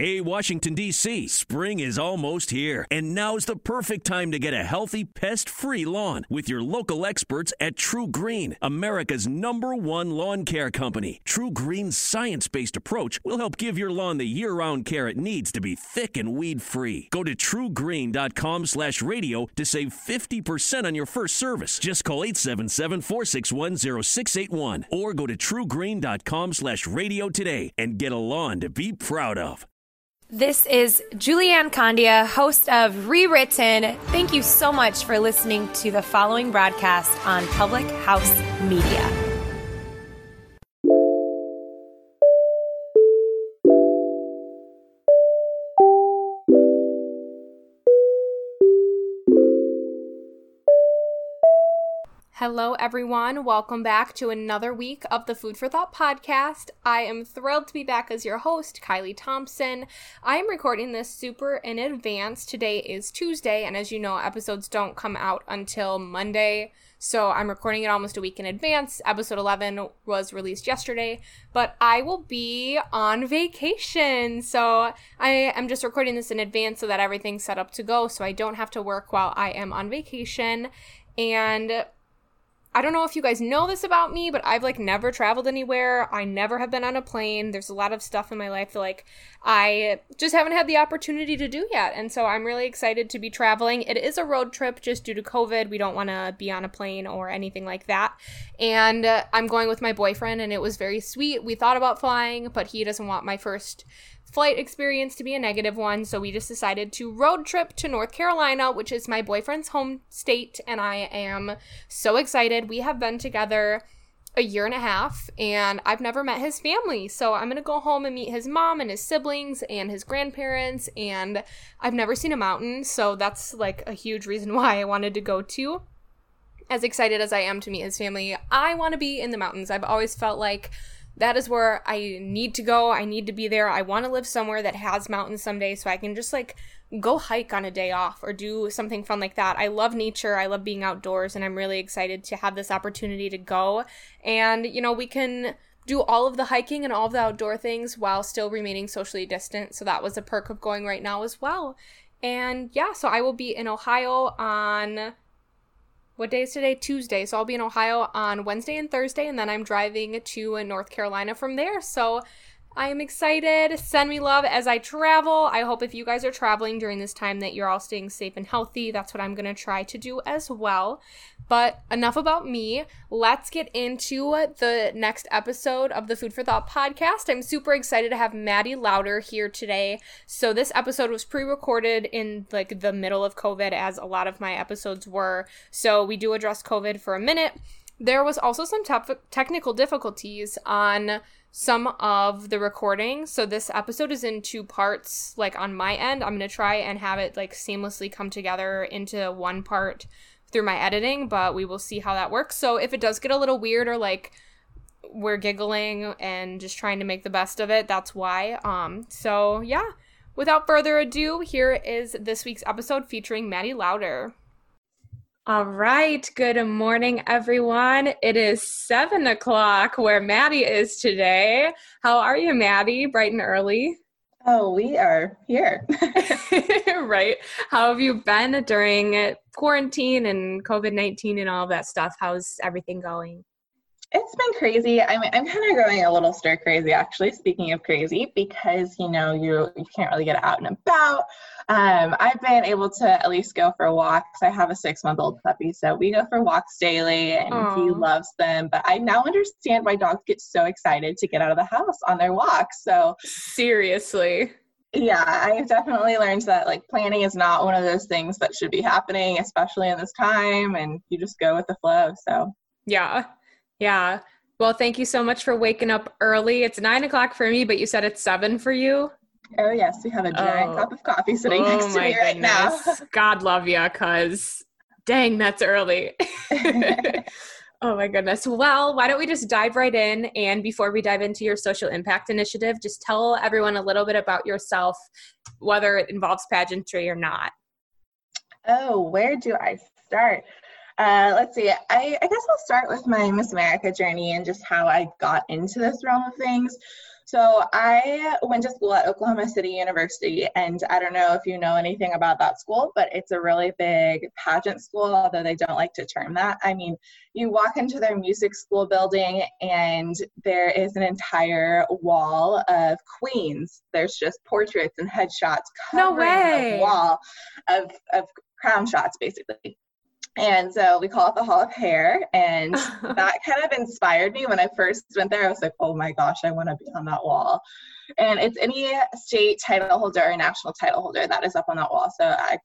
Hey, Washington, D.C., spring is almost here, and now's the perfect time to get a healthy, pest free lawn with your local experts at TruGreen, America's number one lawn care company. TruGreen's science based approach will help give your lawn the year round care it needs to be thick and weed free. Go to trugreen.com slash radio to save 50% on your first service. Just call 877 461 0681 or go to trugreen.com slash radio today and get a lawn to be proud of. This is Julianne Condia, host of Rewritten. Thank you so much for listening to the following broadcast on Public House Media. Hello, everyone. Welcome back to another week of the Food for Thought podcast. I am thrilled to be back as your host, Kylie Thompson. I am recording this super in advance. Today is Tuesday, and as you know, episodes don't come out until Monday. So I'm recording it almost a week in advance. Episode 11 was released yesterday, but I will be on vacation. So I am just recording this in advance so that everything's set up to go so I don't have to work while I am on vacation. And I don't know if you guys know this about me, but I've like never traveled anywhere. I never have been on a plane. There's a lot of stuff in my life that like I just haven't had the opportunity to do yet. And so I'm really excited to be traveling. It is a road trip just due to COVID. We don't want to be on a plane or anything like that. And uh, I'm going with my boyfriend and it was very sweet. We thought about flying, but he doesn't want my first flight experience to be a negative one, so we just decided to road trip to North Carolina, which is my boyfriend's home state, and I am so excited. We have been together a year and a half and I've never met his family. So I'm to go home and meet his mom and his siblings and his grandparents and I've never seen a mountain, so that's like a huge reason why I wanted to go to. As excited as I am to meet his family, I want to be in the mountains. I've always felt like that is where I need to go. I need to be there. I want to live somewhere that has mountains someday so I can just like go hike on a day off or do something fun like that. I love nature. I love being outdoors and I'm really excited to have this opportunity to go. And, you know, we can do all of the hiking and all of the outdoor things while still remaining socially distant. So that was a perk of going right now as well. And yeah, so I will be in Ohio on what day is today? Tuesday. So I'll be in Ohio on Wednesday and Thursday, and then I'm driving to North Carolina from there. So I am excited. Send me love as I travel. I hope if you guys are traveling during this time that you're all staying safe and healthy. That's what I'm going to try to do as well. But enough about me. Let's get into the next episode of the Food for Thought podcast. I'm super excited to have Maddie Louder here today. So this episode was pre-recorded in like the middle of COVID as a lot of my episodes were. So we do address COVID for a minute. There was also some te- technical difficulties on some of the recording. So this episode is in two parts. Like on my end, I'm going to try and have it like seamlessly come together into one part through my editing, but we will see how that works. So if it does get a little weird or like we're giggling and just trying to make the best of it, that's why. Um so yeah, without further ado, here is this week's episode featuring Maddie Louder. All right. Good morning, everyone. It is seven o'clock where Maddie is today. How are you, Maddie? Bright and early. Oh, we are here. right. How have you been during quarantine and COVID 19 and all that stuff? How's everything going? It's been crazy. I'm I'm kind of going a little stir crazy actually. Speaking of crazy, because you know you you can't really get out and about. Um, I've been able to at least go for walks. I have a six month old puppy, so we go for walks daily, and Aww. he loves them. But I now understand why dogs get so excited to get out of the house on their walks. So seriously. Yeah, I've definitely learned that like planning is not one of those things that should be happening, especially in this time, and you just go with the flow. So yeah, yeah. Well, thank you so much for waking up early. It's nine o'clock for me, but you said it's seven for you. Oh yes, we have a giant oh. cup of coffee sitting oh, next to me right now. God love you, cause dang, that's early. oh my goodness. Well, why don't we just dive right in? And before we dive into your social impact initiative, just tell everyone a little bit about yourself, whether it involves pageantry or not. Oh, where do I start? Uh, let's see. I, I guess I'll start with my Miss America journey and just how I got into this realm of things. So I went to school at Oklahoma City University, and I don't know if you know anything about that school, but it's a really big pageant school, although they don't like to term that. I mean, you walk into their music school building, and there is an entire wall of queens. There's just portraits and headshots covering no way. the wall of, of crown shots, basically. And so we call it the Hall of Hair. And that kind of inspired me when I first went there. I was like, oh my gosh, I want to be on that wall. And it's any state title holder or national title holder that is up on that wall. So I,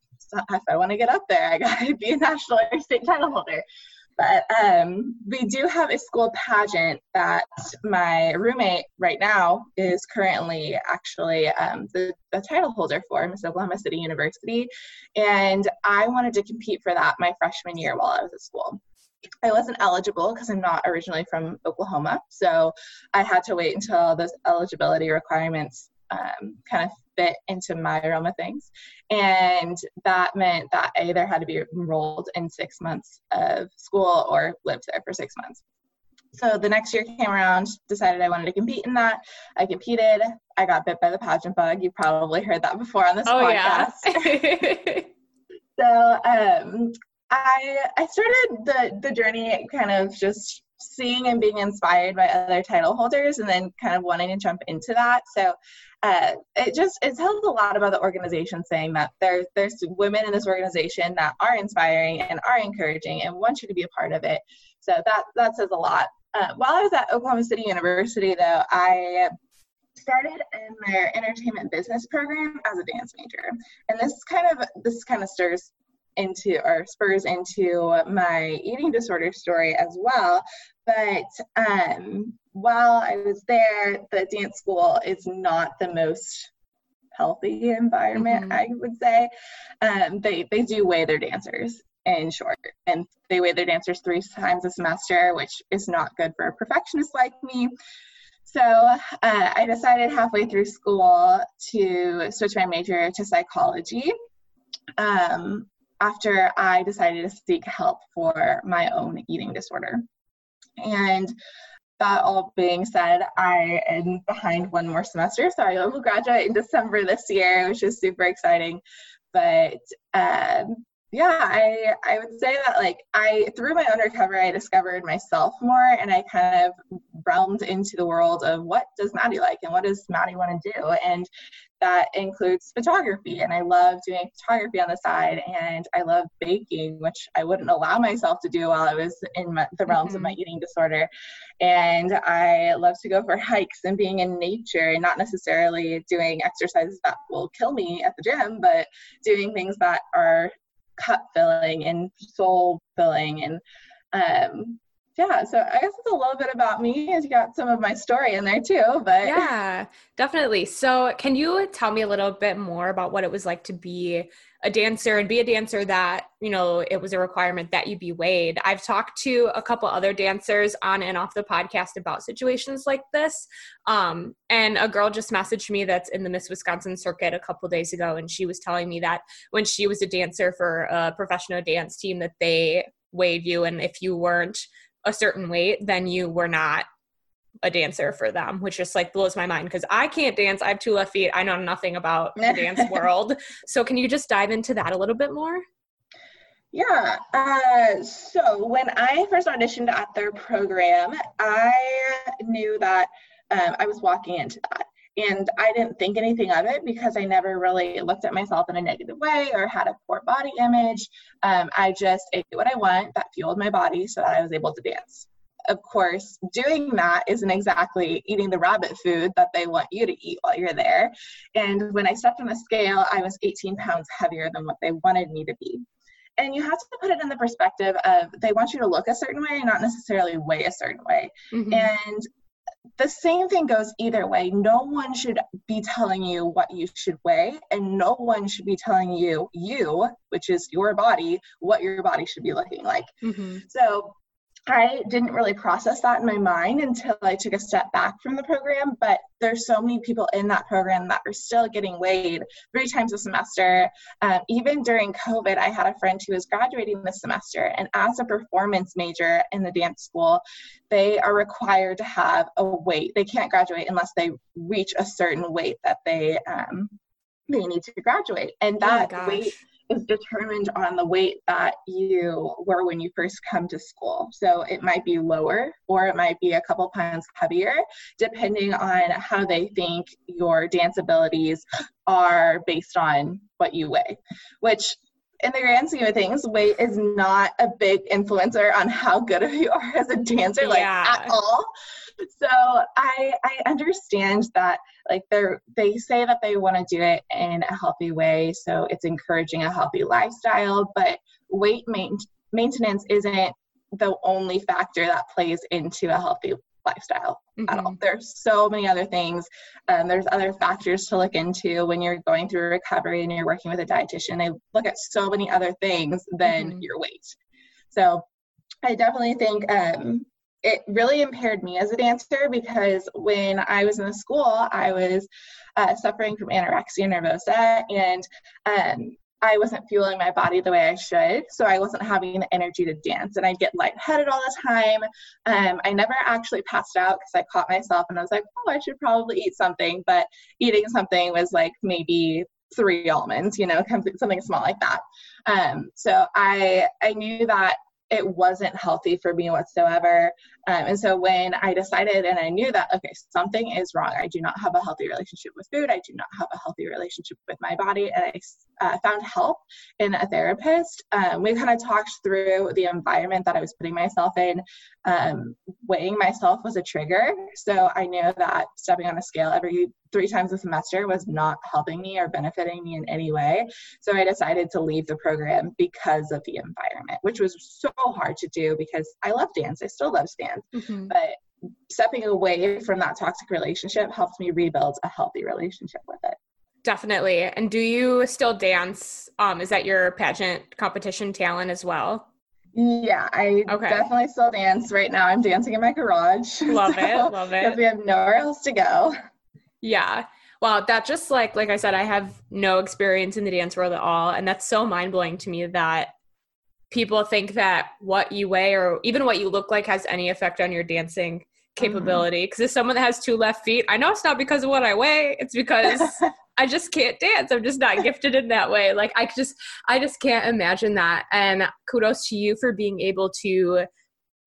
if I want to get up there, I got to be a national or state title holder. But um, we do have a school pageant that my roommate right now is currently actually um, the, the title holder for Miss Oklahoma City University. And I wanted to compete for that my freshman year while I was at school. I wasn't eligible because I'm not originally from Oklahoma. So I had to wait until those eligibility requirements um, kind of fit into my realm of things. And that meant that I either had to be enrolled in six months of school or lived there for six months. So the next year came around, decided I wanted to compete in that. I competed. I got bit by the pageant bug. You probably heard that before on this oh, podcast. Yeah. so um, I I started the the journey kind of just seeing and being inspired by other title holders and then kind of wanting to jump into that. So uh, it just it tells a lot about the organization saying that there's there's women in this organization that are inspiring and are encouraging and want you to be a part of it. So that that says a lot. Uh, while i was at oklahoma city university though i started in their entertainment business program as a dance major. And this kind of this kind of stirs into or spurs into my eating disorder story as well. But um, while I was there, the dance school is not the most healthy environment, mm-hmm. I would say. Um, they, they do weigh their dancers in short, and they weigh their dancers three times a semester, which is not good for a perfectionist like me. So uh, I decided halfway through school to switch my major to psychology. Um, after I decided to seek help for my own eating disorder. And that all being said, I am behind one more semester, so I will graduate in December this year, which is super exciting. But um, yeah, I I would say that like I through my own recovery, I discovered myself more, and I kind of realmed into the world of what does Maddie like and what does Maddie want to do, and that includes photography and i love doing photography on the side and i love baking which i wouldn't allow myself to do while i was in my, the realms mm-hmm. of my mm-hmm. eating disorder and i love to go for hikes and being in nature and not necessarily doing exercises that will kill me at the gym but doing things that are cup filling and soul filling and um, yeah so i guess it's a little bit about me as you got some of my story in there too but yeah definitely. So can you tell me a little bit more about what it was like to be a dancer and be a dancer that you know it was a requirement that you be weighed? I've talked to a couple other dancers on and off the podcast about situations like this um, and a girl just messaged me that's in the miss wisconsin circuit a couple days ago and she was telling me that when she was a dancer for a professional dance team that they weighed you and if you weren't a certain weight, then you were not a dancer for them, which just like blows my mind because I can't dance. I have two left feet. I know nothing about the dance world. So can you just dive into that a little bit more? Yeah. Uh, so when I first auditioned at their program, I knew that um, I was walking into that. And I didn't think anything of it because I never really looked at myself in a negative way or had a poor body image. Um, I just ate what I want that fueled my body so that I was able to dance. Of course, doing that isn't exactly eating the rabbit food that they want you to eat while you're there. And when I stepped on the scale, I was 18 pounds heavier than what they wanted me to be and you have to put it in the perspective of they want you to look a certain way not necessarily weigh a certain way mm-hmm. and the same thing goes either way. No one should be telling you what you should weigh, and no one should be telling you, you, which is your body, what your body should be looking like. Mm-hmm. So I didn't really process that in my mind until I took a step back from the program. But there's so many people in that program that are still getting weighed three times a semester. Um, even during COVID, I had a friend who was graduating this semester, and as a performance major in the dance school, they are required to have a weight. They can't graduate unless they reach a certain weight that they um, they need to graduate, and oh that oh weight is determined on the weight that you were when you first come to school. So it might be lower or it might be a couple pounds heavier, depending on how they think your dance abilities are based on what you weigh, which in the grand scheme of things, weight is not a big influencer on how good of you are as a dancer, like yeah. at all so I I understand that like they're they say that they want to do it in a healthy way, so it's encouraging a healthy lifestyle, but weight main, maintenance isn't the only factor that plays into a healthy lifestyle mm-hmm. at all. Mm-hmm. There's so many other things. Um, there's other factors to look into when you're going through recovery and you're working with a dietitian. They look at so many other things than mm-hmm. your weight. So I definitely think um, it really impaired me as a dancer because when I was in the school, I was uh, suffering from anorexia nervosa and um, I wasn't fueling my body the way I should. So I wasn't having the energy to dance and I'd get lightheaded all the time. Um, I never actually passed out because I caught myself and I was like, oh, I should probably eat something. But eating something was like maybe three almonds, you know, something small like that. Um, so I I knew that it wasn't healthy for me whatsoever. Um, and so when I decided and I knew that, okay, something is wrong, I do not have a healthy relationship with food, I do not have a healthy relationship with my body, and I uh, found help in a therapist. Um, we kind of talked through the environment that I was putting myself in. Um, weighing myself was a trigger. So I knew that stepping on a scale every three times a semester was not helping me or benefiting me in any way. So I decided to leave the program because of the environment, which was so hard to do because I love dance. I still love dance. Mm-hmm. But stepping away from that toxic relationship helped me rebuild a healthy relationship with it. Definitely. And do you still dance? Um, is that your pageant competition talent as well? Yeah, I okay. definitely still dance. Right now, I'm dancing in my garage. Love so, it. Love it. Because we have nowhere else to go. Yeah. Wow, that just like like I said, I have no experience in the dance world at all, and that's so mind blowing to me that people think that what you weigh or even what you look like has any effect on your dancing capability. Because mm-hmm. as someone that has two left feet, I know it's not because of what I weigh; it's because I just can't dance. I'm just not gifted in that way. Like I just I just can't imagine that. And kudos to you for being able to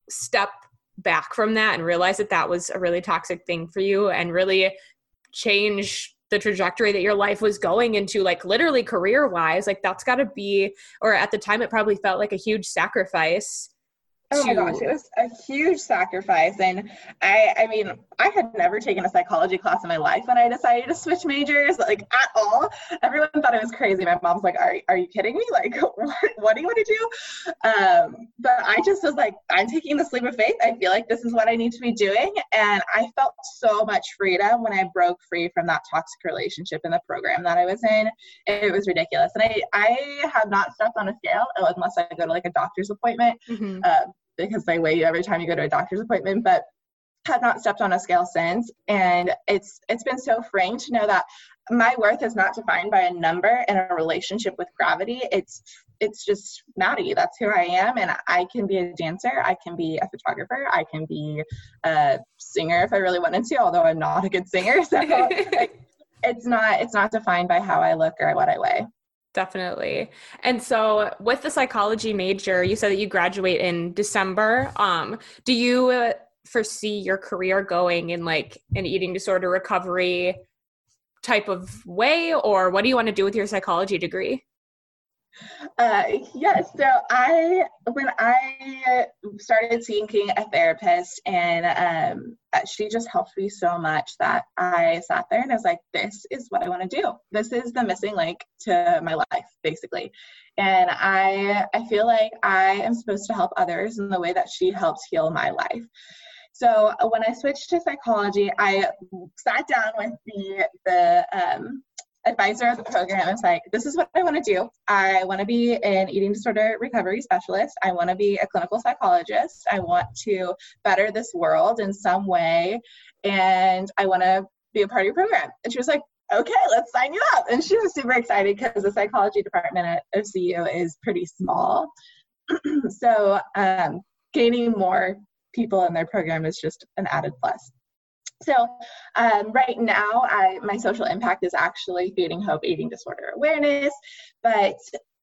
step back from that and realize that that was a really toxic thing for you and really change the trajectory that your life was going into like literally career wise like that's got to be or at the time it probably felt like a huge sacrifice Oh my gosh, it was a huge sacrifice. And I I mean, I had never taken a psychology class in my life when I decided to switch majors, like at all. Everyone thought I was crazy. My mom's like, Are, are you kidding me? Like, what, what do you want to do? Um, but I just was like, I'm taking this leap of faith. I feel like this is what I need to be doing. And I felt so much freedom when I broke free from that toxic relationship in the program that I was in. It was ridiculous. And I, I have not stepped on a scale unless I go to like a doctor's appointment. Mm-hmm. Uh, because they weigh you every time you go to a doctor's appointment, but have not stepped on a scale since. And it's it's been so freeing to know that my worth is not defined by a number and a relationship with gravity. It's it's just Maddie. That's who I am, and I can be a dancer. I can be a photographer. I can be a singer if I really wanted to. Although I'm not a good singer, so it's not it's not defined by how I look or what I weigh. Definitely. And so with the psychology major, you said that you graduate in December. Um, do you uh, foresee your career going in like an eating disorder recovery type of way or what do you want to do with your psychology degree? Uh, yes. So I, when I started seeking a therapist, and um, uh, she just helped me so much that I sat there and I was like, "This is what I want to do. This is the missing link to my life, basically." And I, I feel like I am supposed to help others in the way that she helps heal my life. So when I switched to psychology, I sat down with the the um, advisor of the program is like, this is what I want to do. I want to be an eating disorder recovery specialist. I want to be a clinical psychologist. I want to better this world in some way. And I want to be a part of your program. And she was like, okay, let's sign you up. And she was super excited because the psychology department at OCU is pretty small. so um, gaining more people in their program is just an added plus. So um, right now, I, my social impact is actually feeding hope eating disorder awareness, but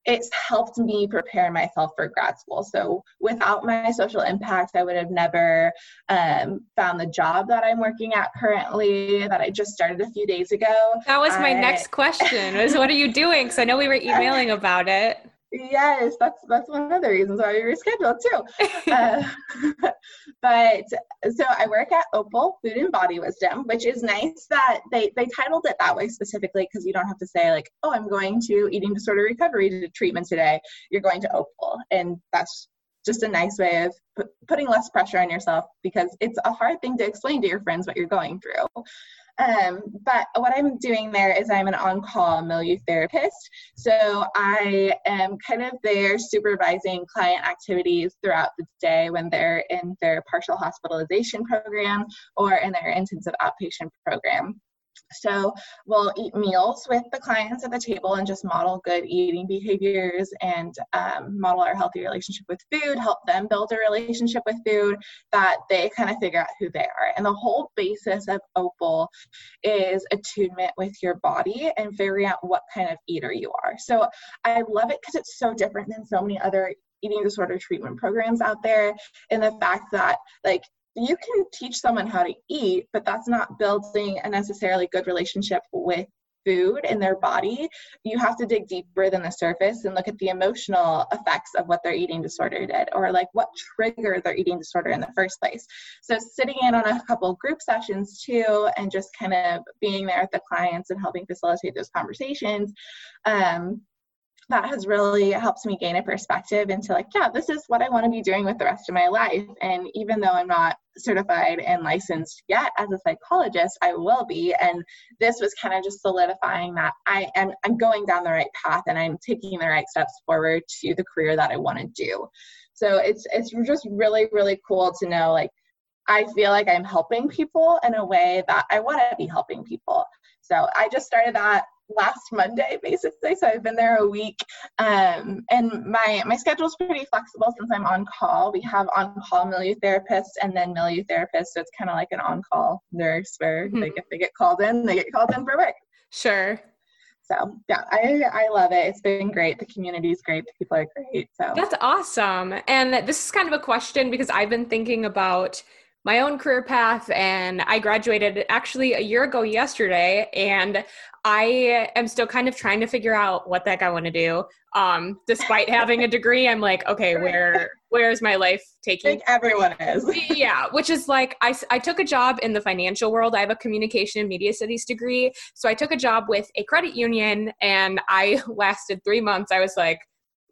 it's helped me prepare myself for grad school. So without my social impact, I would have never um, found the job that I'm working at currently that I just started a few days ago. That was my I, next question was what are you doing? Because I know we were emailing about it. Yes, that's that's one of the reasons why we rescheduled too. uh, but so I work at Opal Food and Body Wisdom, which is nice that they they titled it that way specifically because you don't have to say like, oh, I'm going to eating disorder recovery to treatment today. You're going to Opal, and that's just a nice way of p- putting less pressure on yourself because it's a hard thing to explain to your friends what you're going through. Um, but what I'm doing there is I'm an on call milieu therapist. So I am kind of there supervising client activities throughout the day when they're in their partial hospitalization program or in their intensive outpatient program. So we'll eat meals with the clients at the table and just model good eating behaviors and um, model our healthy relationship with food, help them build a relationship with food that they kind of figure out who they are. And the whole basis of Opal is attunement with your body and figuring out what kind of eater you are. So I love it because it's so different than so many other eating disorder treatment programs out there in the fact that like you can teach someone how to eat, but that's not building a necessarily good relationship with food in their body. You have to dig deeper than the surface and look at the emotional effects of what their eating disorder did or like what triggered their eating disorder in the first place. So sitting in on a couple group sessions too and just kind of being there with the clients and helping facilitate those conversations um, that has really helped me gain a perspective into like, yeah, this is what I want to be doing with the rest of my life. And even though I'm not certified and licensed yet as a psychologist, I will be. And this was kind of just solidifying that I am I'm going down the right path and I'm taking the right steps forward to the career that I want to do. So it's it's just really, really cool to know like I feel like I'm helping people in a way that I want to be helping people. So I just started that last Monday, basically. So I've been there a week, um, and my my schedule is pretty flexible since I'm on call. We have on call milieu therapists and then milieu therapists, so it's kind of like an on call nurse where mm-hmm. if they get called in, they get called in for work. Sure. So yeah, I I love it. It's been great. The community is great. The people are great. So that's awesome. And this is kind of a question because I've been thinking about my own career path and I graduated actually a year ago yesterday and I am still kind of trying to figure out what the heck I want to do. Um, despite having a degree, I'm like, okay, where where is my life taking? everyone is. yeah, which is like I, I took a job in the financial world. I have a communication and media studies degree, so I took a job with a credit union, and I lasted three months. I was like,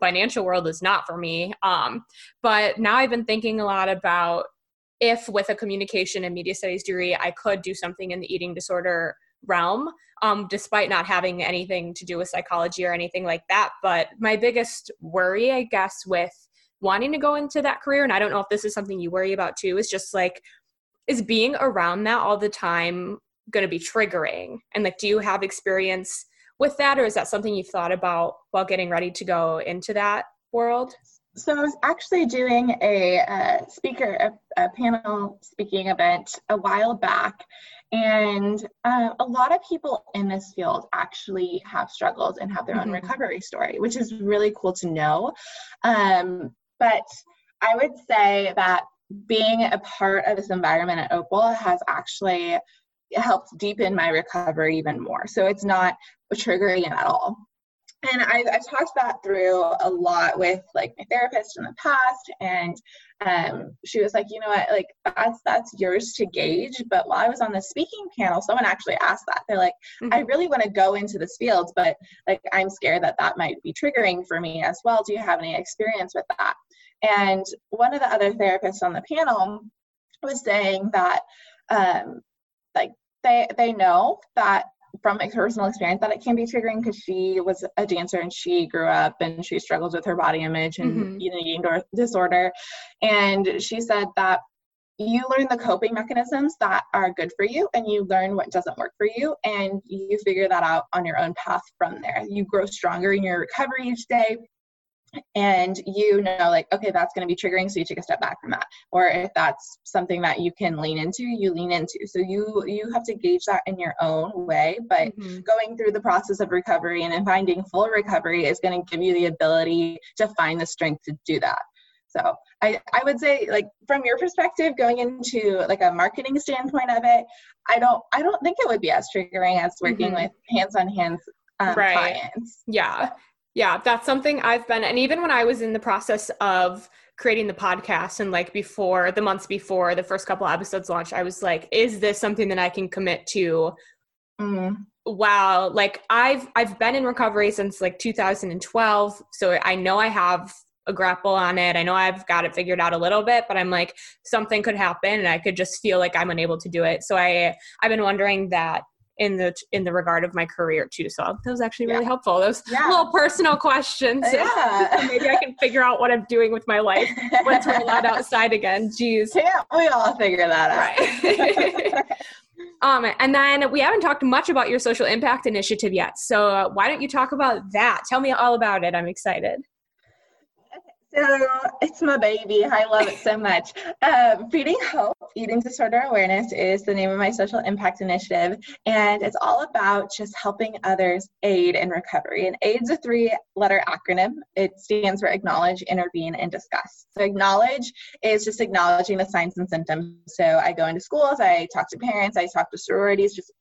financial world is not for me. Um, but now I've been thinking a lot about if with a communication and media studies degree I could do something in the eating disorder realm um, despite not having anything to do with psychology or anything like that. But my biggest worry i guess with wanting to go into that career and i don't know if this is something you worry about too is just like is being around that all the time going to be triggering? And like do you have experience with that or is that something you've thought about while getting ready to go into that world? So I was actually doing a uh, speaker, a, a, panel speaking event a while back, and uh, a lot of people in this field actually have struggled and have their mm-hmm. own recovery story, which is really cool to know. Um, but I would say that being a part of this environment at Opal has actually helped deepen my recovery even more. So it's not triggering at all and I, I've talked that through a lot with like my therapist in the past and um, she was like you know what? Like that's that's yours to gauge. But while i was on the speaking panel someone actually asked that. They're like mm-hmm. i really want to go into this field but like i'm scared that that might be triggering for me as well. Do you have any experience with that? And one of the other therapists on the panel was saying that um, like they they know that from personal experience that it can be triggering because she was a dancer and she grew up and she struggles with her body image and mm-hmm. eating disorder. And she said that you learn the coping mechanisms that are good for you and you learn what doesn't work for you and you figure that out on your own path from there. You grow stronger in your recovery each day and you know like okay that's going to be triggering so you take a step back from that or if that's something that you can lean into you lean into so you you have to gauge that in your own way but mm-hmm. going through the process of recovery and finding full recovery is going to give you the ability to find the strength to do that so I, I would say like from your perspective going into like a marketing standpoint of it i don't i don't think it would be as triggering as working mm-hmm. with hands on hands um, right. clients yeah yeah, that's something I've been, and even when I was in the process of creating the podcast and like before the months before the first couple episodes launched, I was like, is this something that I can commit to? Mm. Wow, like I've I've been in recovery since like 2012, so I know I have a grapple on it. I know I've got it figured out a little bit, but I'm like something could happen and I could just feel like I'm unable to do it. So I I've been wondering that in the in the regard of my career too. So that was actually really yeah. helpful. Those yeah. little personal questions. Yeah. maybe I can figure out what I'm doing with my life once we're allowed outside again. Jeez. Can't we all figure that out? Right. um, and then we haven't talked much about your social impact initiative yet. So uh, why don't you talk about that? Tell me all about it. I'm excited. So it's my baby. I love it so much. Um, Feeding Hope, Eating Disorder Awareness is the name of my social impact initiative, and it's all about just helping others aid in recovery. And AID's a three letter acronym. It stands for Acknowledge, Intervene, and Discuss. So, acknowledge is just acknowledging the signs and symptoms. So, I go into schools, I talk to parents, I talk to sororities, just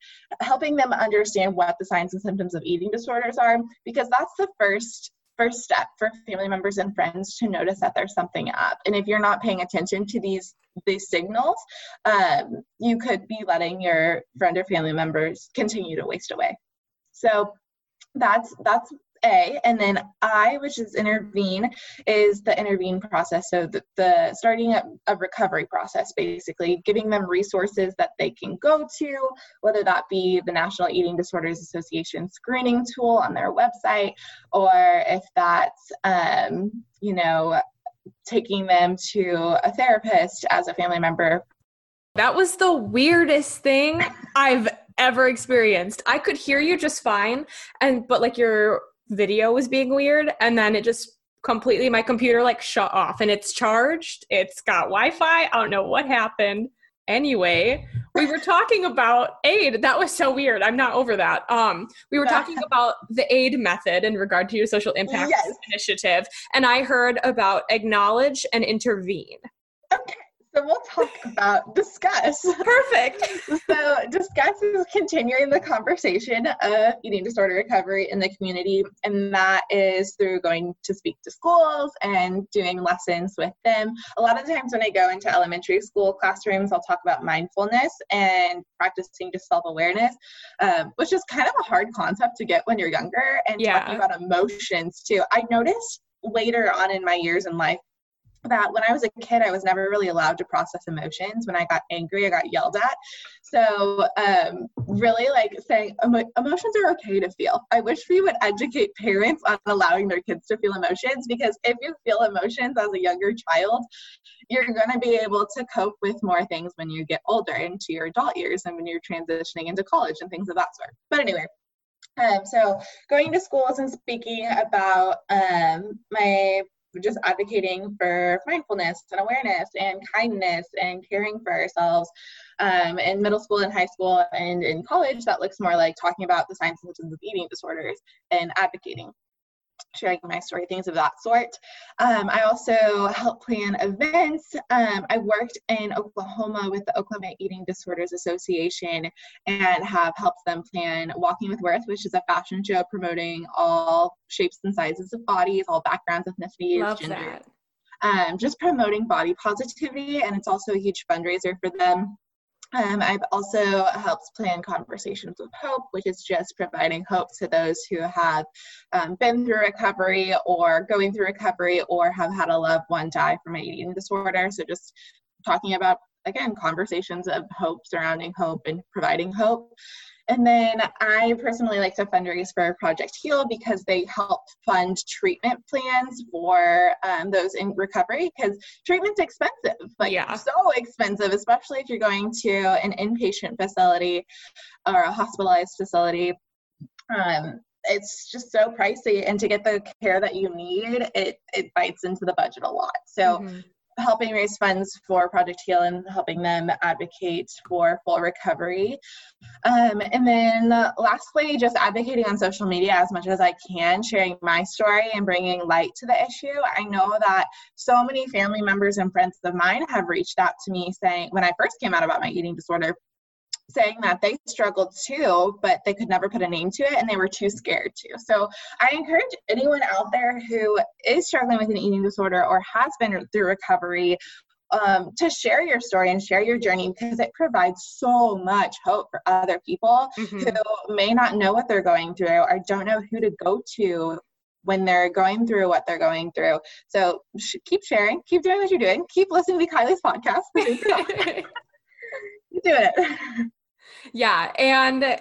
helping them understand what the signs and symptoms of eating disorders are, because that's the first first step for family members and friends to notice that there's something up. And if you're not paying attention to these these signals, um, you could be letting your friend or family members continue to waste away. So that's that's a, and then I, which is intervene, is the intervene process. So the, the starting a, recovery process, basically giving them resources that they can go to, whether that be the National Eating Disorders Association screening tool on their website, or if that's, um, you know, taking them to a therapist as a family member. That was the weirdest thing I've ever experienced. I could hear you just fine and but like your video was being weird and then it just completely my computer like shut off and it's charged it's got wi-fi i don't know what happened. Anyway we were talking about aid. That was so weird. I'm not over that. Um we were talking about the aid method in regard to your social impact yes. initiative and i heard about acknowledge and intervene so we'll talk about discuss. Perfect. so discuss is continuing the conversation of eating disorder recovery in the community, and that is through going to speak to schools and doing lessons with them. A lot of times when I go into elementary school classrooms, I'll talk about mindfulness and practicing just self-awareness, um, which is kind of a hard concept to get when you're younger, and yeah. talking about emotions too. I noticed later on in my years in life that when I was a kid, I was never really allowed to process emotions. When I got angry, I got yelled at. So, um, really, like saying emo- emotions are okay to feel. I wish we would educate parents on allowing their kids to feel emotions because if you feel emotions as a younger child, you're going to be able to cope with more things when you get older into your adult years and when you're transitioning into college and things of that sort. But anyway, um, so going to schools and speaking about um, my just advocating for mindfulness and awareness and kindness and caring for ourselves. Um, in middle school and high school and in college, that looks more like talking about the signs and symptoms of eating disorders and advocating sharing my story, things of that sort. Um, I also help plan events. Um, I worked in Oklahoma with the Oklahoma Eating Disorders Association and have helped them plan Walking with Worth, which is a fashion show promoting all shapes and sizes of bodies, all backgrounds, ethnicities, Love genders. Um, just promoting body positivity, and it's also a huge fundraiser for them. Um, I've also helped plan Conversations with Hope, which is just providing hope to those who have um, been through recovery or going through recovery or have had a loved one die from an eating disorder. So just talking about again, conversations of hope surrounding hope and providing hope. And then I personally like to fundraise for Project Heal because they help fund treatment plans for um, those in recovery because treatment's expensive, like yeah. so expensive, especially if you're going to an inpatient facility or a hospitalized facility. Um, it's just so pricey and to get the care that you need it it bites into the budget a lot so mm-hmm helping raise funds for Project Heal and helping them advocate for full recovery. Um, and then lastly, just advocating on social media as much as I can, sharing my story and bringing light to the issue. I know that so many family members and friends of mine have reached out to me saying, when I first came out about my eating disorder, saying that they struggled too, but they could never put a name to it and they were too scared to. So I encourage anyone out there who is struggling with an eating disorder or has been through recovery um, to share your story and share your journey because it provides so much hope for other people mm-hmm. who may not know what they're going through or don't know who to go to when they're going through what they're going through. So sh- keep sharing, keep doing what you're doing, keep listening to Kylie's podcast. doing it. Yeah, and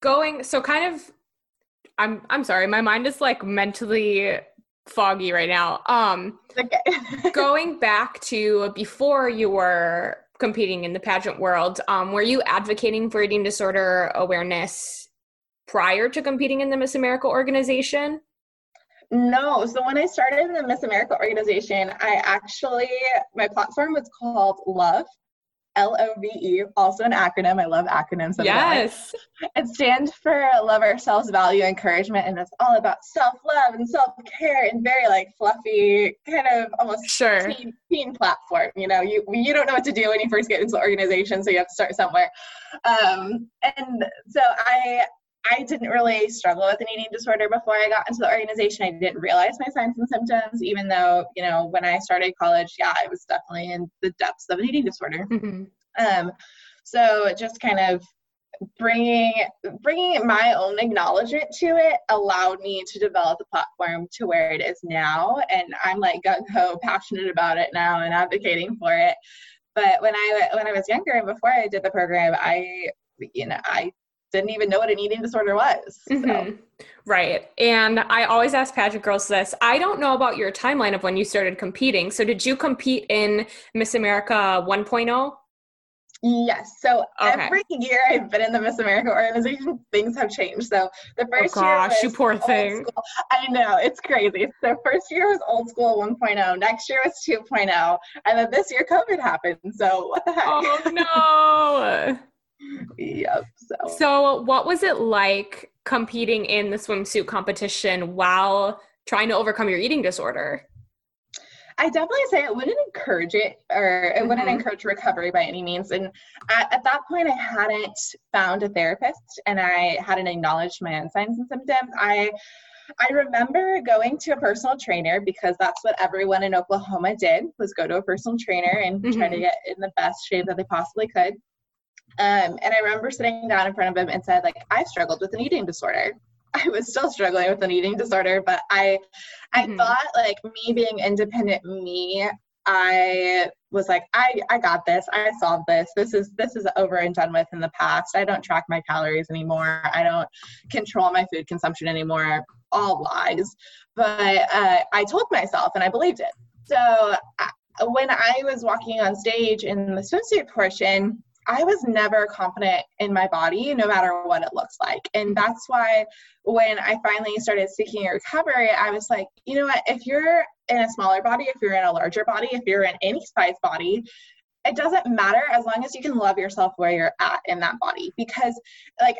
going so kind of I'm I'm sorry, my mind is like mentally foggy right now. Um okay. going back to before you were competing in the pageant world, um, were you advocating for eating disorder awareness prior to competing in the Miss America organization? No. So when I started in the Miss America organization, I actually, my platform was called Love. L O V E, also an acronym. I love acronyms. Yes. It stands for Love Ourselves, Value, Encouragement, and it's all about self love and self care and very like fluffy, kind of almost sure. teen, teen platform. You know, you you don't know what to do when you first get into the organization, so you have to start somewhere. Um, and so I I didn't really struggle with an eating disorder before I got into the organization. I didn't realize my signs and symptoms, even though, you know, when I started college, yeah, I was definitely in the depths of an eating disorder. Mm-hmm. Um, so just kind of bringing bringing my own acknowledgement to it allowed me to develop the platform to where it is now and i'm like gung-ho passionate about it now and advocating for it but when i when i was younger and before i did the program i you know i didn't even know what an eating disorder was. So. Mm-hmm. Right. And I always ask pageant girls this. I don't know about your timeline of when you started competing. So did you compete in Miss America 1.0? Yes. So okay. every year I've been in the Miss America organization, things have changed. So the oh, first oh gosh, year, you poor thing. School. I know it's crazy. So first year was old school 1.0. Next year was 2.0, and then this year COVID happened. So what the heck? Oh no. yep. So. so, what was it like competing in the swimsuit competition while trying to overcome your eating disorder? I definitely say it wouldn't encourage it or it mm-hmm. wouldn't encourage recovery by any means. And at, at, that point, I hadn't found a therapist and I hadn't acknowledged my own signs and symptoms. I I remember going to a personal trainer because that's what everyone in Oklahoma did was go to a personal trainer and mm-hmm. try to mm-hmm. get in the best shape that they possibly could. Um, and I remember sitting down in front of him and said, like, I struggled with an eating disorder. I was still struggling with an eating disorder, but I, I mm-hmm. thought like me being independent me, I was like, I, I got this. I solved this. This is this is over and done with in the past. I don't track my calories anymore. I don't control my food consumption anymore. All lies. But uh, I told myself, and I believed it. So I, when I was walking on stage in the swimsuit portion, I was never confident in my body, no matter what it looks like. And that's why when I finally started seeking recovery, I was like, you know what, if you're in a smaller body, if you're in a larger body, if you're in any size body, it doesn't matter as long as you can love yourself where you're at in that body. Because, like,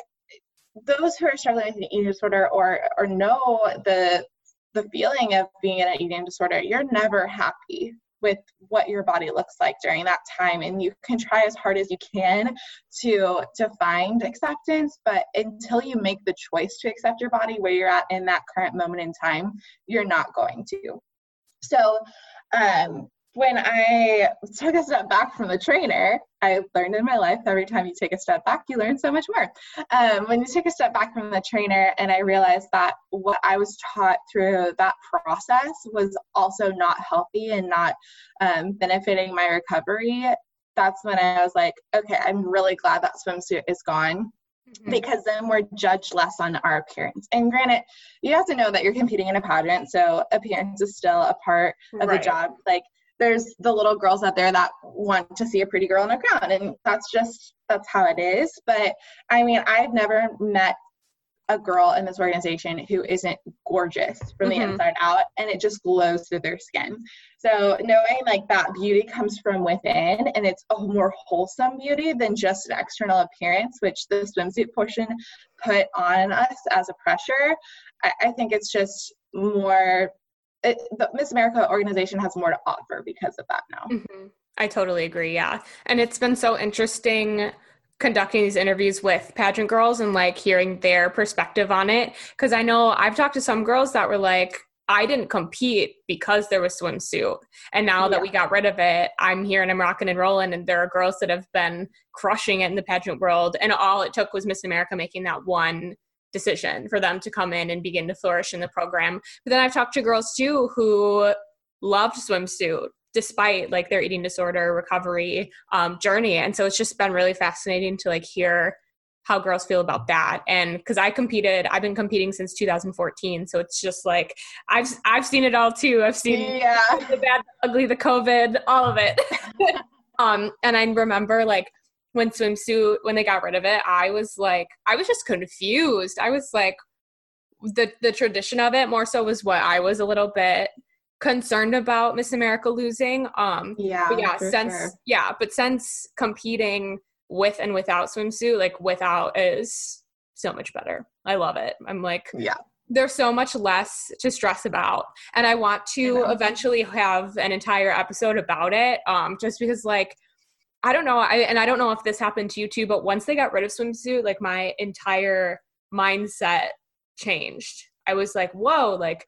those who are struggling with an eating disorder or or know the the feeling of being in an eating disorder, you're never happy with what your body looks like during that time and you can try as hard as you can to to find acceptance but until you make the choice to accept your body where you're at in that current moment in time you're not going to. So um when I took a step back from the trainer, I learned in my life every time you take a step back, you learn so much more. Um, when you take a step back from the trainer, and I realized that what I was taught through that process was also not healthy and not um, benefiting my recovery, that's when I was like, okay, I'm really glad that swimsuit is gone mm-hmm. because then we're judged less on our appearance. And granted, you have to know that you're competing in a pageant, so appearance is still a part of right. the job. Like there's the little girls out there that want to see a pretty girl in a crown and that's just that's how it is but i mean i've never met a girl in this organization who isn't gorgeous from the mm-hmm. inside out and it just glows through their skin so knowing like that beauty comes from within and it's a more wholesome beauty than just an external appearance which the swimsuit portion put on us as a pressure i, I think it's just more it, the Miss America organization has more to offer because of that now. Mm-hmm. I totally agree. Yeah. And it's been so interesting conducting these interviews with pageant girls and like hearing their perspective on it. Cause I know I've talked to some girls that were like, I didn't compete because there was swimsuit. And now yeah. that we got rid of it, I'm here and I'm rocking and rolling. And there are girls that have been crushing it in the pageant world. And all it took was Miss America making that one decision for them to come in and begin to flourish in the program. But then I've talked to girls too who loved swimsuit despite like their eating disorder recovery um, journey. And so it's just been really fascinating to like hear how girls feel about that and because i competed i've been competing since 2014 so it's just like i've i've seen it all too i've seen yeah. the bad the ugly the covid all of it um and i remember like when swimsuit when they got rid of it i was like i was just confused. I was like the the tradition of it more so was what i was a little bit concerned about miss america losing. Um yeah but yeah since sure. yeah but since competing with and without swimsuit like without is so much better. I love it. I'm like yeah. there's so much less to stress about. And i want to eventually have an entire episode about it um just because like I don't know. I, and I don't know if this happened to you too, but once they got rid of swimsuit, like my entire mindset changed. I was like, whoa, like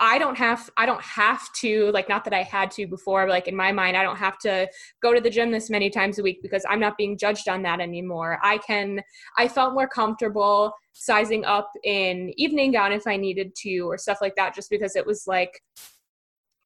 I don't have I don't have to like not that I had to before but like in my mind I don't have to go to the gym this many times a week because I'm not being judged on that anymore. I can I felt more comfortable sizing up in evening gown if I needed to or stuff like that just because it was like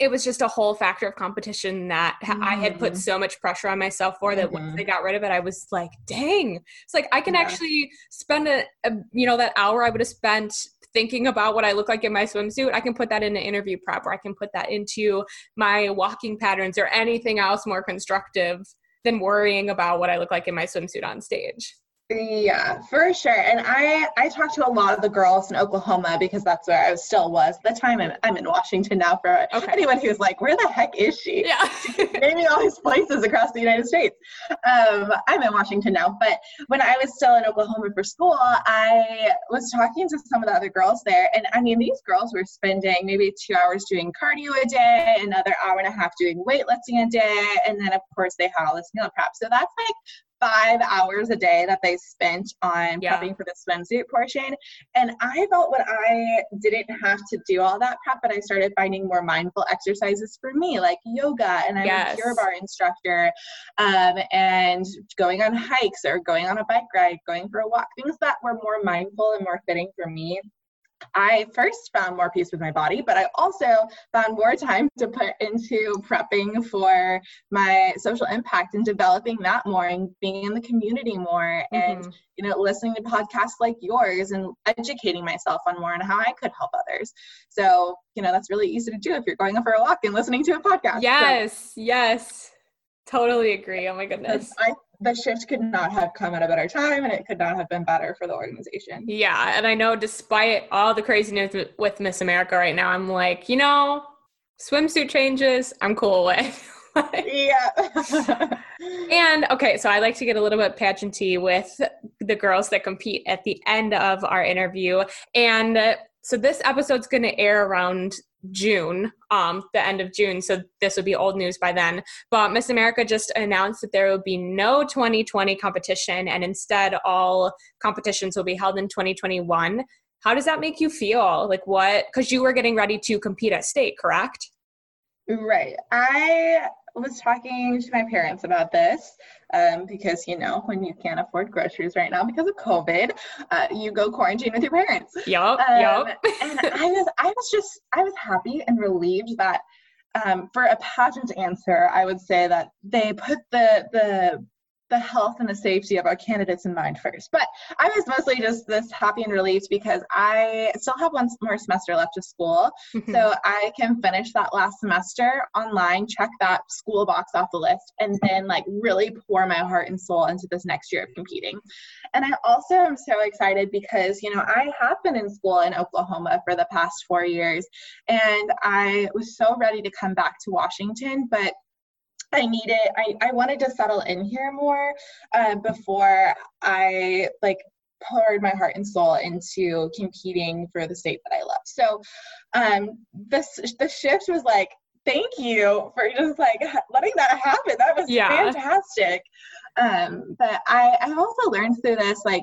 it was just a whole factor of competition that mm. I had put mm. so much pressure on myself for that mm-hmm. once they got rid of it, I was like, dang, it's like I can yeah. actually spend a, a, you know, that hour I would have spent thinking about what I look like in my swimsuit. I can put that in an interview prep or I can put that into my walking patterns or anything else more constructive than worrying about what I look like in my swimsuit on stage. Yeah, for sure. And I I talked to a lot of the girls in Oklahoma because that's where I still was at the time. I'm, I'm in Washington now. For okay. anyone who's like, where the heck is she? Yeah, naming all these places across the United States. Um, I'm in Washington now, but when I was still in Oklahoma for school, I was talking to some of the other girls there, and I mean, these girls were spending maybe two hours doing cardio a day, another hour and a half doing weightlifting a day, and then of course they had all this meal prep. So that's like five hours a day that they spent on yeah. prepping for the swimsuit portion. And I felt when I didn't have to do all that prep, but I started finding more mindful exercises for me, like yoga, and I'm yes. a Pure Barre instructor, um, and going on hikes or going on a bike ride, going for a walk, things that were more mindful and more fitting for me I first found more peace with my body, but I also found more time to put into prepping for my social impact and developing that more and being in the community more mm-hmm. and you know listening to podcasts like yours and educating myself on more on how I could help others. So, you know, that's really easy to do if you're going for a walk and listening to a podcast. Yes, so, yes. Totally agree. Oh my goodness. I the shift could not have come at a better time and it could not have been better for the organization. Yeah. And I know despite all the craziness with Miss America right now, I'm like, you know, swimsuit changes, I'm cool with. yeah. and okay, so I like to get a little bit pageanty with the girls that compete at the end of our interview. And so this episode's going to air around June, um, the end of June. So this would be old news by then. But Miss America just announced that there will be no 2020 competition, and instead all competitions will be held in 2021. How does that make you feel? Like what? Because you were getting ready to compete at state, correct? Right. I was talking to my parents about this um, because you know when you can't afford groceries right now because of COVID, uh, you go quarantine with your parents. Yep. Um, yep. and I was I was just I was happy and relieved that um, for a pageant answer, I would say that they put the the the health and the safety of our candidates in mind first. But I was mostly just this happy and relieved because I still have one more semester left of school. Mm-hmm. So I can finish that last semester online, check that school box off the list, and then like really pour my heart and soul into this next year of competing. And I also am so excited because, you know, I have been in school in Oklahoma for the past four years and I was so ready to come back to Washington, but I needed, I, I wanted to settle in here more uh, before I like poured my heart and soul into competing for the state that I love. So um, this the shift was like, thank you for just like letting that happen. That was yeah. fantastic. Um, but I, I've also learned through this, like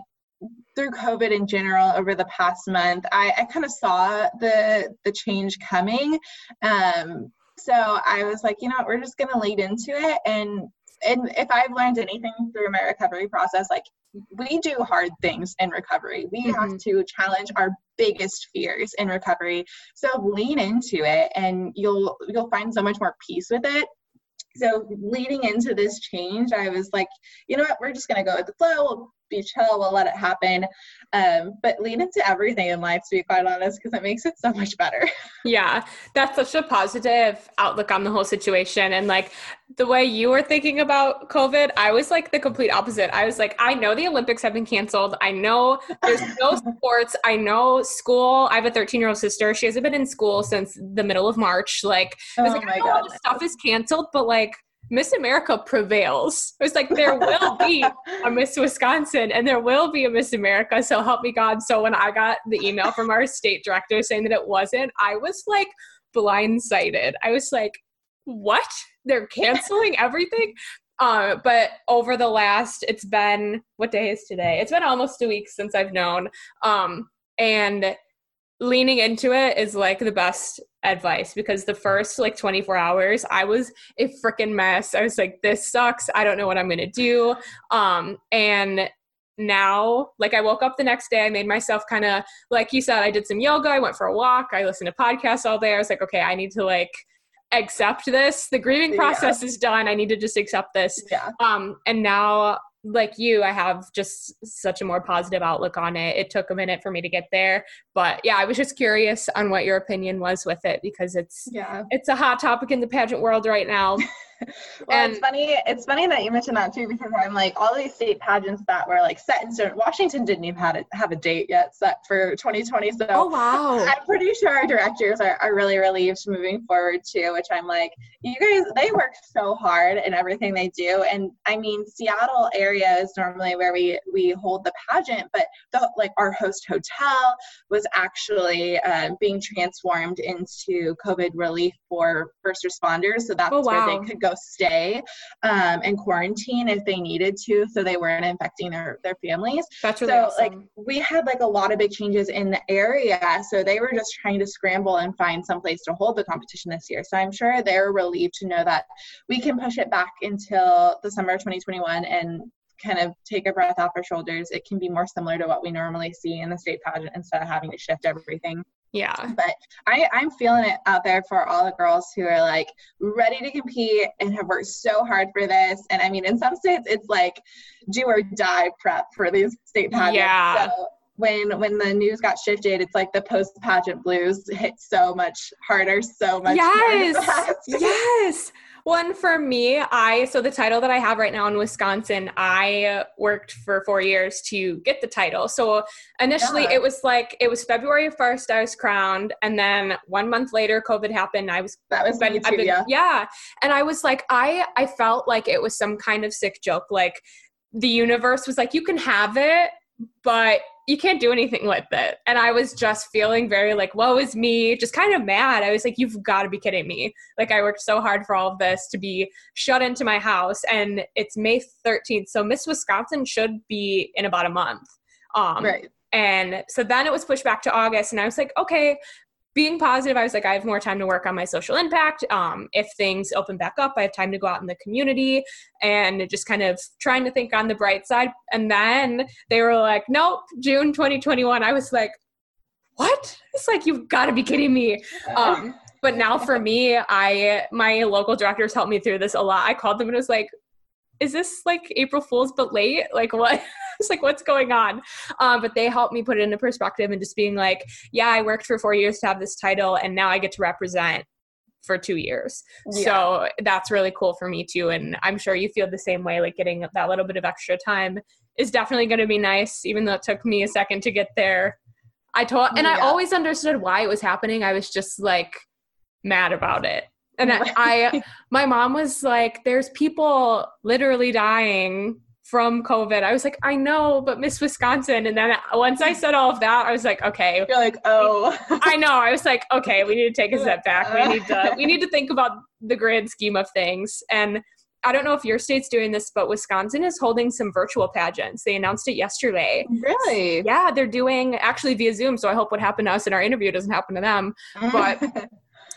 through COVID in general over the past month, I, I kind of saw the the change coming. Um, so I was like, you know, we're just gonna lead into it and and if I've learned anything through my recovery process, like we do hard things in recovery. We mm-hmm. have to challenge our biggest fears in recovery. So lean into it and you'll you'll find so much more peace with it. So leading into this change, I was like, you know what, we're just gonna go with the flow. We'll be chill, we'll let it happen. Um, but lean into everything in life, to be quite honest, because it makes it so much better. Yeah, that's such a positive outlook on the whole situation. And like the way you were thinking about COVID, I was like the complete opposite. I was like, I know the Olympics have been canceled. I know there's no sports. I know school. I have a 13 year old sister. She hasn't been in school since the middle of March. Like, I was oh like, I know God. all this stuff is canceled, but like, Miss America prevails. It was like there will be a Miss Wisconsin and there will be a Miss America. So help me God. So when I got the email from our state director saying that it wasn't, I was like blindsided. I was like, what? They're canceling everything? Uh, but over the last, it's been what day is today? It's been almost a week since I've known. Um, and leaning into it is like the best advice because the first like 24 hours I was a freaking mess. I was like this sucks. I don't know what I'm going to do. Um and now like I woke up the next day I made myself kind of like you said I did some yoga, I went for a walk, I listened to podcasts all day. I was like okay, I need to like accept this. The grieving process yeah. is done. I need to just accept this. Yeah. Um and now like you, I have just such a more positive outlook on it. It took a minute for me to get there, but yeah, I was just curious on what your opinion was with it because it's yeah, it's a hot topic in the pageant world right now. well, and, it's funny. It's funny that you mentioned that too, because I'm like all these state pageants that were like set in stone. Washington didn't even have, a, have a date yet set for 2020. So oh wow, I'm pretty sure our directors are, are really relieved moving forward too. Which I'm like, you guys, they work so hard in everything they do, and I mean, Seattle area is normally where we we hold the pageant, but the like our host hotel was actually uh, being transformed into COVID relief for first responders. So that's oh, wow. where they could go go stay um, and quarantine if they needed to, so they weren't infecting their their families. That's really so awesome. like we had like a lot of big changes in the area, so they were just trying to scramble and find some place to hold the competition this year. So I'm sure they're relieved to know that we can push it back until the summer of 2021 and kind of take a breath off our shoulders. It can be more similar to what we normally see in the state pageant instead of having to shift everything. Yeah. But I, I'm feeling it out there for all the girls who are like ready to compete and have worked so hard for this. And I mean, in some states, it's like do or die prep for these state pageants. Yeah. So when when the news got shifted, it's like the post pageant blues hit so much harder, so much. Yes. yes. One for me, I so the title that I have right now in Wisconsin, I worked for four years to get the title. So initially, yeah. it was like it was February first, I was crowned, and then one month later, COVID happened. I was that was been, too, been, yeah. yeah, and I was like, I I felt like it was some kind of sick joke, like the universe was like, you can have it, but you can't do anything with it. And I was just feeling very like, woe is me, just kind of mad. I was like, you've got to be kidding me. Like, I worked so hard for all of this to be shut into my house. And it's May 13th. So Miss Wisconsin should be in about a month. Um, right. And so then it was pushed back to August. And I was like, okay, being positive, I was like, I have more time to work on my social impact. Um, if things open back up, I have time to go out in the community and just kind of trying to think on the bright side. And then they were like, nope, June 2021. I was like, what? It's like, you've got to be kidding me. Um, but now for me, I my local directors helped me through this a lot. I called them and was like, "Is this like April Fool's but late? Like what?" it's like what's going on um, but they helped me put it into perspective and just being like yeah i worked for four years to have this title and now i get to represent for two years. Yeah. So that's really cool for me too. And I'm sure you feel the same way, like getting that little bit of extra time is definitely going to be nice, even though it took me a second to get there. I told, and yeah. I always understood why it was happening. I was just like mad about it. And I, my mom was like, there's people literally dying from COVID. I was like, I know, but Miss Wisconsin. And then once I said all of that, I was like, okay. You're like, oh. I know. I was like, okay, we need to take a step back. We need to we need to think about the grand scheme of things. And I don't know if your state's doing this, but Wisconsin is holding some virtual pageants. They announced it yesterday. Really? Yeah, they're doing actually via Zoom. So I hope what happened to us in our interview doesn't happen to them. But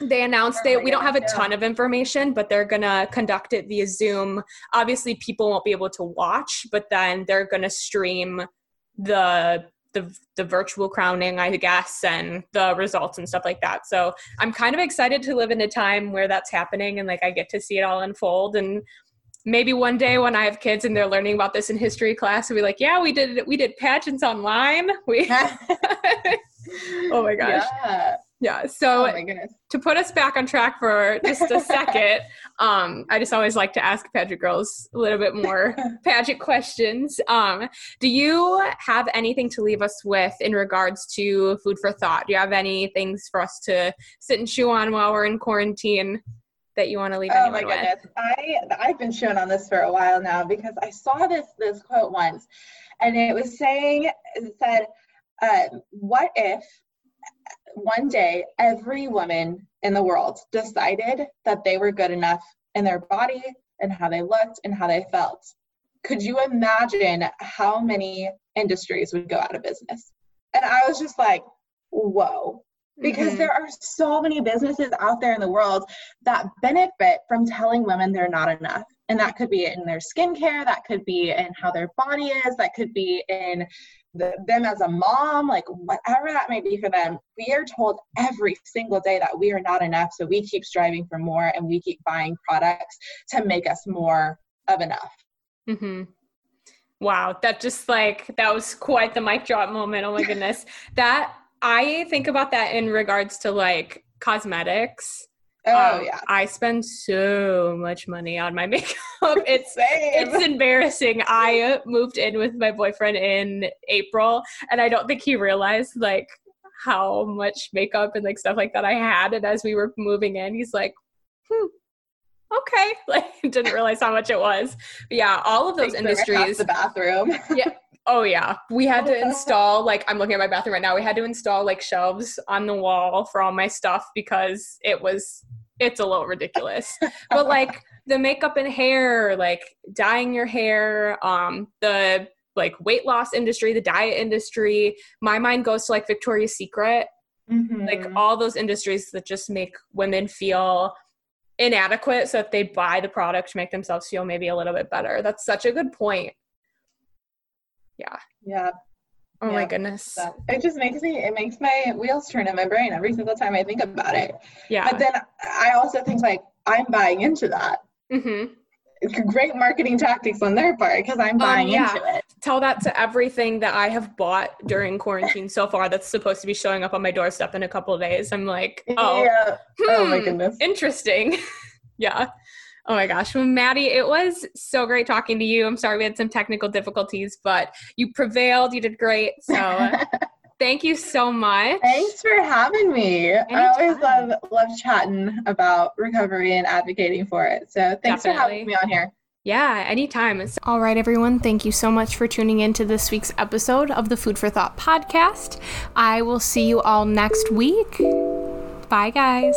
they announced they we don't have a ton of information but they're gonna conduct it via zoom. Obviously people won't be able to watch but then they're gonna stream the the the virtual crowning i guess and the results and stuff like that. So i'm kind of excited to live in a time where that's happening and like i get to see it all unfold. And maybe one day when i have kids and they're learning about this in history class we'll be like yeah we did we did pageants online. We oh my gosh. Yeah. Yeah. So oh to put us back on track for just a second, um, I just always like to ask pageant girls a little bit more pageant questions. Um, do you have anything to leave us with in regards to food for thought? Do you have any things for us to sit and chew on while we're in quarantine? That you want to leave oh my goodness. with? I I've been chewing on this for a while now because I saw this this quote once, and it was saying it said, uh, "What if one day every woman in the world decided that they were good enough in their body and how they looked and how they felt. Could you imagine how many industries would go out of business? And I was just like, whoa. Because mm-hmm. there are so many businesses out there in the world that benefit from telling women they're not enough. And that could be in their skincare, that could be in how their body is, that could be in the, them as a mom, like whatever that may be for them, we are told every single day that we are not enough. So we keep striving for more and we keep buying products to make us more of enough. Mm-hmm. Wow, that just like that was quite the mic drop moment. Oh my goodness. that I think about that in regards to like cosmetics. Oh um, yeah. I spend so much money on my makeup. It's it's embarrassing. I moved in with my boyfriend in April and I don't think he realized like how much makeup and like stuff like that I had. And as we were moving in he's like, "Hmm, okay. Like didn't realize how much it was. But yeah all of those industries the bathroom. Yeah oh yeah we had to install like i'm looking at my bathroom right now we had to install like shelves on the wall for all my stuff because it was it's a little ridiculous. but like the makeup and hair, like dyeing your hair, um, the like weight loss industry, the diet industry, my mind goes to like Victoria's Secret. Mm-hmm. Like all those industries that just make women feel inadequate so that they buy the product to make themselves feel maybe a little bit better. That's such a good point. Yeah. Yeah. Oh yeah, my goodness. It just makes me it makes my wheels turn in my brain every single time I think about it. Yeah. But then I also think like I'm buying into that. Mm-hmm. Great marketing tactics on their part because I'm um, buying um, yeah. into it. Tell that to everything that I have bought during quarantine so far that's supposed to be showing up on my doorstep in a couple days. I'm like, oh, yeah. Hmm, oh my hmm, goodness. Interesting. yeah. Oh my gosh. Well, Maddie, it was so great talking to you. I'm sorry we had some technical difficulties, but you prevailed. You did great. So thank you so much. Thanks for having me. Anytime. I always love love chatting about recovery and advocating for it. So thanks Definitely. for having me on here. Yeah, anytime. All right, everyone. Thank you so much for tuning in to this week's episode of the Food for Thought podcast. I will see you all next week. Bye, guys.